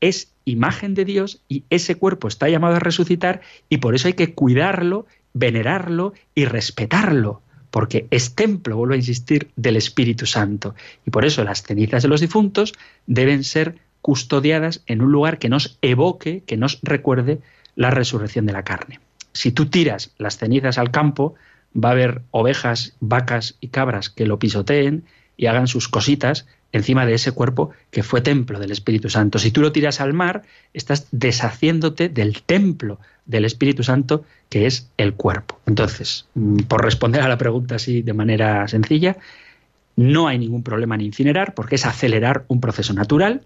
es imagen de Dios y ese cuerpo está llamado a resucitar y por eso hay que cuidarlo, venerarlo y respetarlo, porque es templo, vuelvo a insistir, del Espíritu Santo. Y por eso las cenizas de los difuntos deben ser custodiadas en un lugar que nos evoque, que nos recuerde la resurrección de la carne. Si tú tiras las cenizas al campo, va a haber ovejas, vacas y cabras que lo pisoteen y hagan sus cositas encima de ese cuerpo que fue templo del Espíritu Santo. Si tú lo tiras al mar, estás deshaciéndote del templo del Espíritu Santo, que es el cuerpo. Entonces, mm, por responder a la pregunta así de manera sencilla, no hay ningún problema en incinerar porque es acelerar un proceso natural.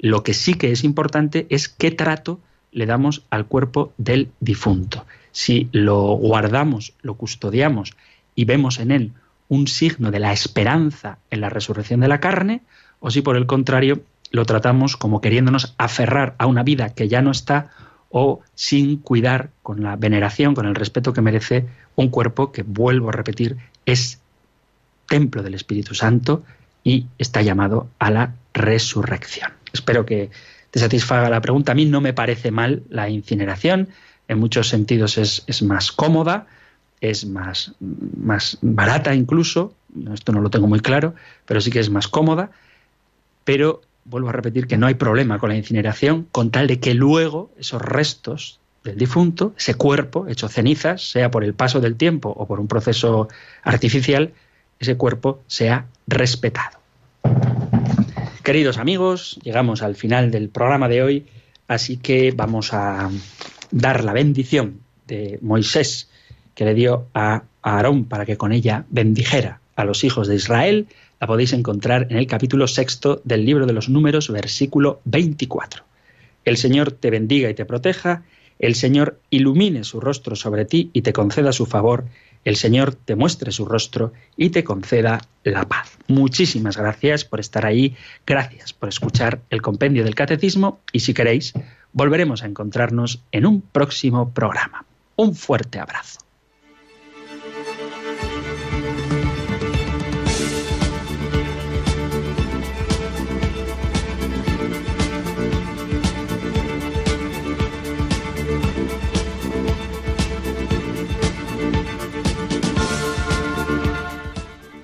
Lo que sí que es importante es qué trato le damos al cuerpo del difunto. Si lo guardamos, lo custodiamos y vemos en él un signo de la esperanza en la resurrección de la carne, o si por el contrario lo tratamos como queriéndonos aferrar a una vida que ya no está o sin cuidar con la veneración, con el respeto que merece un cuerpo que, vuelvo a repetir, es templo del Espíritu Santo y está llamado a la resurrección. Espero que te satisfaga la pregunta. A mí no me parece mal la incineración, en muchos sentidos es, es más cómoda, es más, más barata incluso, esto no lo tengo muy claro, pero sí que es más cómoda, pero vuelvo a repetir que no hay problema con la incineración con tal de que luego esos restos del difunto, ese cuerpo hecho cenizas, sea por el paso del tiempo o por un proceso artificial, ese cuerpo sea respetado. Queridos amigos, llegamos al final del programa de hoy, así que vamos a dar la bendición de Moisés que le dio a Aarón para que con ella bendijera a los hijos de Israel, la podéis encontrar en el capítulo sexto del libro de los números, versículo 24. El Señor te bendiga y te proteja, el Señor ilumine su rostro sobre ti y te conceda su favor, el Señor te muestre su rostro y te conceda la paz. Muchísimas gracias por estar ahí, gracias por escuchar el compendio del catecismo y si queréis, volveremos a encontrarnos en un próximo programa. Un fuerte abrazo.